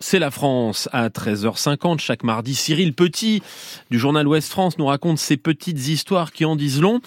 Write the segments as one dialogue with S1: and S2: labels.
S1: C'est la France à 13h50 chaque mardi. Cyril Petit du journal Ouest France nous raconte ces petites histoires qui en disent long.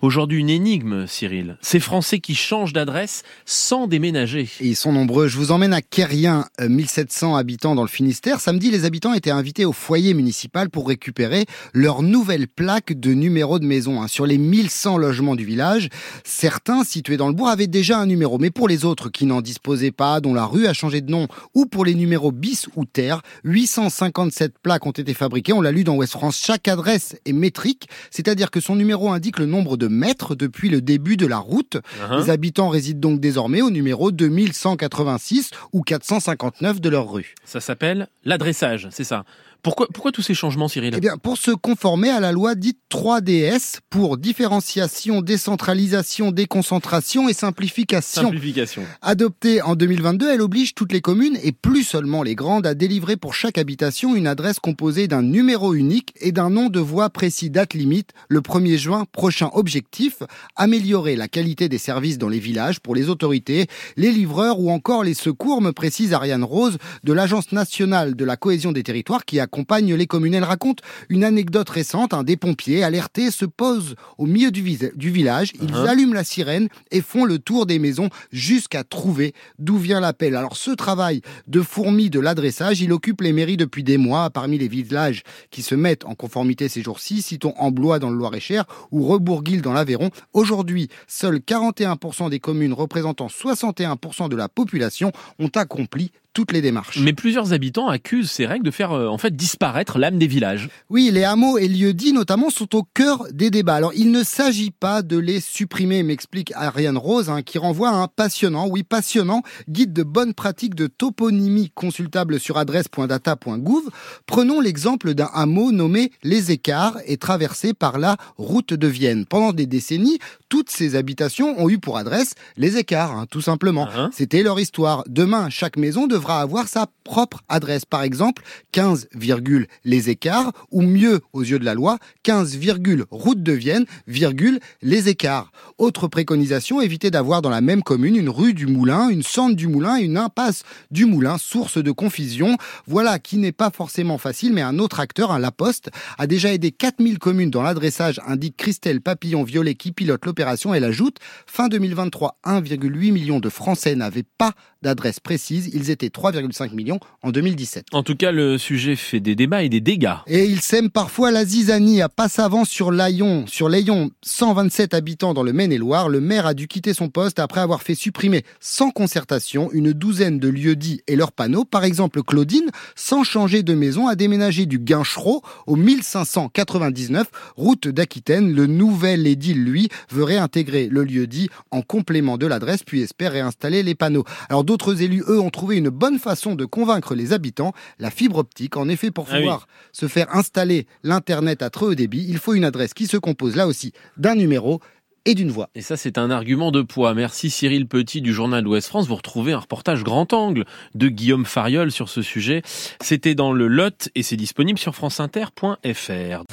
S1: Aujourd'hui une énigme, Cyril. Ces Français qui changent d'adresse sans déménager.
S2: Ils sont nombreux. Je vous emmène à Quérien, 1700 euh, habitants dans le Finistère. Samedi, les habitants étaient invités au foyer municipal pour récupérer leur nouvelle plaque de numéro de maison. Hein. Sur les 1100 logements du village, certains situés dans le bourg avaient déjà un numéro. Mais pour les autres qui n'en disposaient pas, dont la rue a changé de nom, ou pour les numéros bis ou terre. 857 plaques ont été fabriquées, on l'a lu dans West France. Chaque adresse est métrique, c'est-à-dire que son numéro indique le nombre de mètres depuis le début de la route. Uh-huh. Les habitants résident donc désormais au numéro 2186 ou 459 de leur rue.
S1: Ça s'appelle l'adressage, c'est ça? Pourquoi, pourquoi tous ces changements, Cyril
S2: Eh bien, pour se conformer à la loi dite 3DS pour différenciation, décentralisation, déconcentration et simplification.
S1: Simplification.
S2: Adoptée en 2022, elle oblige toutes les communes et plus seulement les grandes à délivrer pour chaque habitation une adresse composée d'un numéro unique et d'un nom de voie précis. Date limite le 1er juin prochain. Objectif améliorer la qualité des services dans les villages pour les autorités, les livreurs ou encore les secours, me précise Ariane Rose de l'Agence nationale de la cohésion des territoires qui a accompagne les communes. Elle raconte une anecdote récente. Un des pompiers alertés se pose au milieu du, village. Ils uh-huh. allument la sirène et font le tour des maisons jusqu'à trouver d'où vient l'appel. Alors ce travail de fourmi de l'adressage, il occupe les mairies depuis des mois. Parmi les villages qui se mettent en conformité ces jours-ci, citons Amblois dans le Loir-et-Cher ou Rebourguil dans l'Aveyron. Aujourd'hui, seuls 41% des communes représentant 61% de la population ont accompli toutes les démarches.
S1: Mais plusieurs habitants accusent ces règles de faire euh, en fait disparaître l'âme des villages.
S2: Oui, les hameaux et lieux-dits notamment sont au cœur des débats. Alors il ne s'agit pas de les supprimer, m'explique Ariane Rose, hein, qui renvoie à un passionnant, oui passionnant, guide de bonnes pratiques de toponymie consultable sur adresse.data.gouv. Prenons l'exemple d'un hameau nommé Les Écarts et traversé par la route de Vienne. Pendant des décennies, toutes ces habitations ont eu pour adresse Les Écarts, hein, tout simplement. Uh-huh. C'était leur histoire. Demain, chaque maison devra avoir sa propre adresse. Par exemple, 15, les écarts, ou mieux aux yeux de la loi, 15, route de Vienne, virgule, les écarts. Autre préconisation, éviter d'avoir dans la même commune une rue du Moulin, une centre du Moulin et une impasse du Moulin, source de confusion. Voilà qui n'est pas forcément facile, mais un autre acteur, un La Poste, a déjà aidé 4000 communes dans l'adressage, indique Christelle Papillon-Violet qui pilote l'opération. Elle ajoute, fin 2023, 1,8 million de Français n'avaient pas d'adresse précise. Ils étaient 3,5 millions en 2017.
S1: En tout cas, le sujet fait des débats et des dégâts.
S2: Et il sème parfois la zizanie à Passavant sur Layon. Sur Layon, 127 habitants dans le Maine-et-Loire, le maire a dû quitter son poste après avoir fait supprimer sans concertation une douzaine de lieux dits et leurs panneaux. Par exemple, Claudine, sans changer de maison, a déménagé du Guinchereau au 1599 route d'Aquitaine. Le nouvel édile, lui, veut réintégrer le lieu dit en complément de l'adresse puis espère réinstaller les panneaux. Alors d'autres élus, eux, ont trouvé une bonne façon de convaincre les habitants, la fibre optique. En effet, pour ah pouvoir se faire installer l'Internet à très haut débit, il faut une adresse qui se compose là aussi d'un numéro et d'une voix.
S1: Et ça, c'est un argument de poids. Merci Cyril Petit du journal Ouest France. Vous retrouvez un reportage grand angle de Guillaume Fariol sur ce sujet. C'était dans le Lot et c'est disponible sur franceinter.fr.